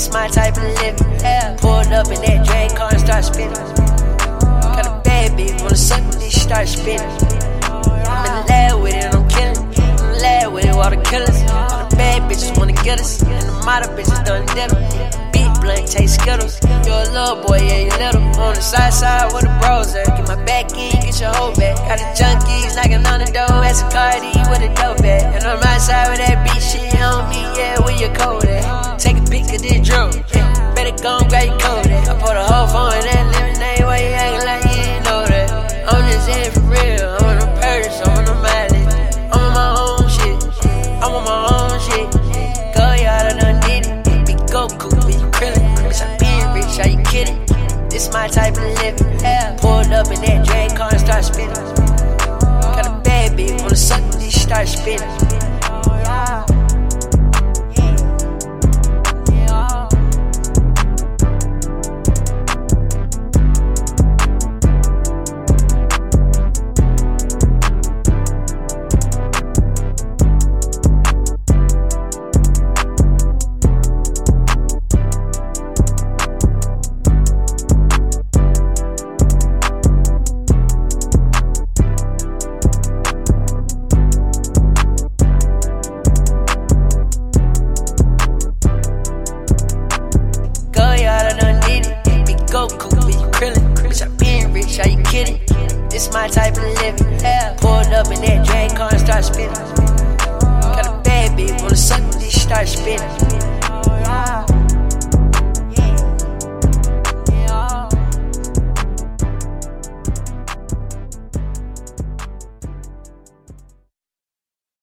It's my type of living. Yeah. Pulled up in that drag car and start spinning. Got a bad bitch, wanna suck with start spinning. I'm in love with it, and I'm killing. I'm in love with it, all the killers. All the bad bitches wanna get us, and the model bitches done did Beat Big blunt, chase Skittles. You're a little boy, yeah, you little. On the side side with the bros at. Get my back in, get your whole back. Got the junkies knocking on the door, as a Carti with a dope bag. And on my side with that bitch, she on me, yeah, where you cold at? Better go and grab your code at. I put a whole phone in that lemonade. Why you acting like you didn't know that? I'm just in for real. I'm on a purse, I'm on a mileage. I'm on my own shit. I'm on my own shit. Go, y'all, I done did it. Be Goku, be Krillin. Bitch, I been rich, are you kidding? This my type of living. Pulled up in that drag car and start spinning. This my type of living. Yeah. Pulled up in that drag car and start spinning. Got a bad bitch, wanna suck this, start spinning.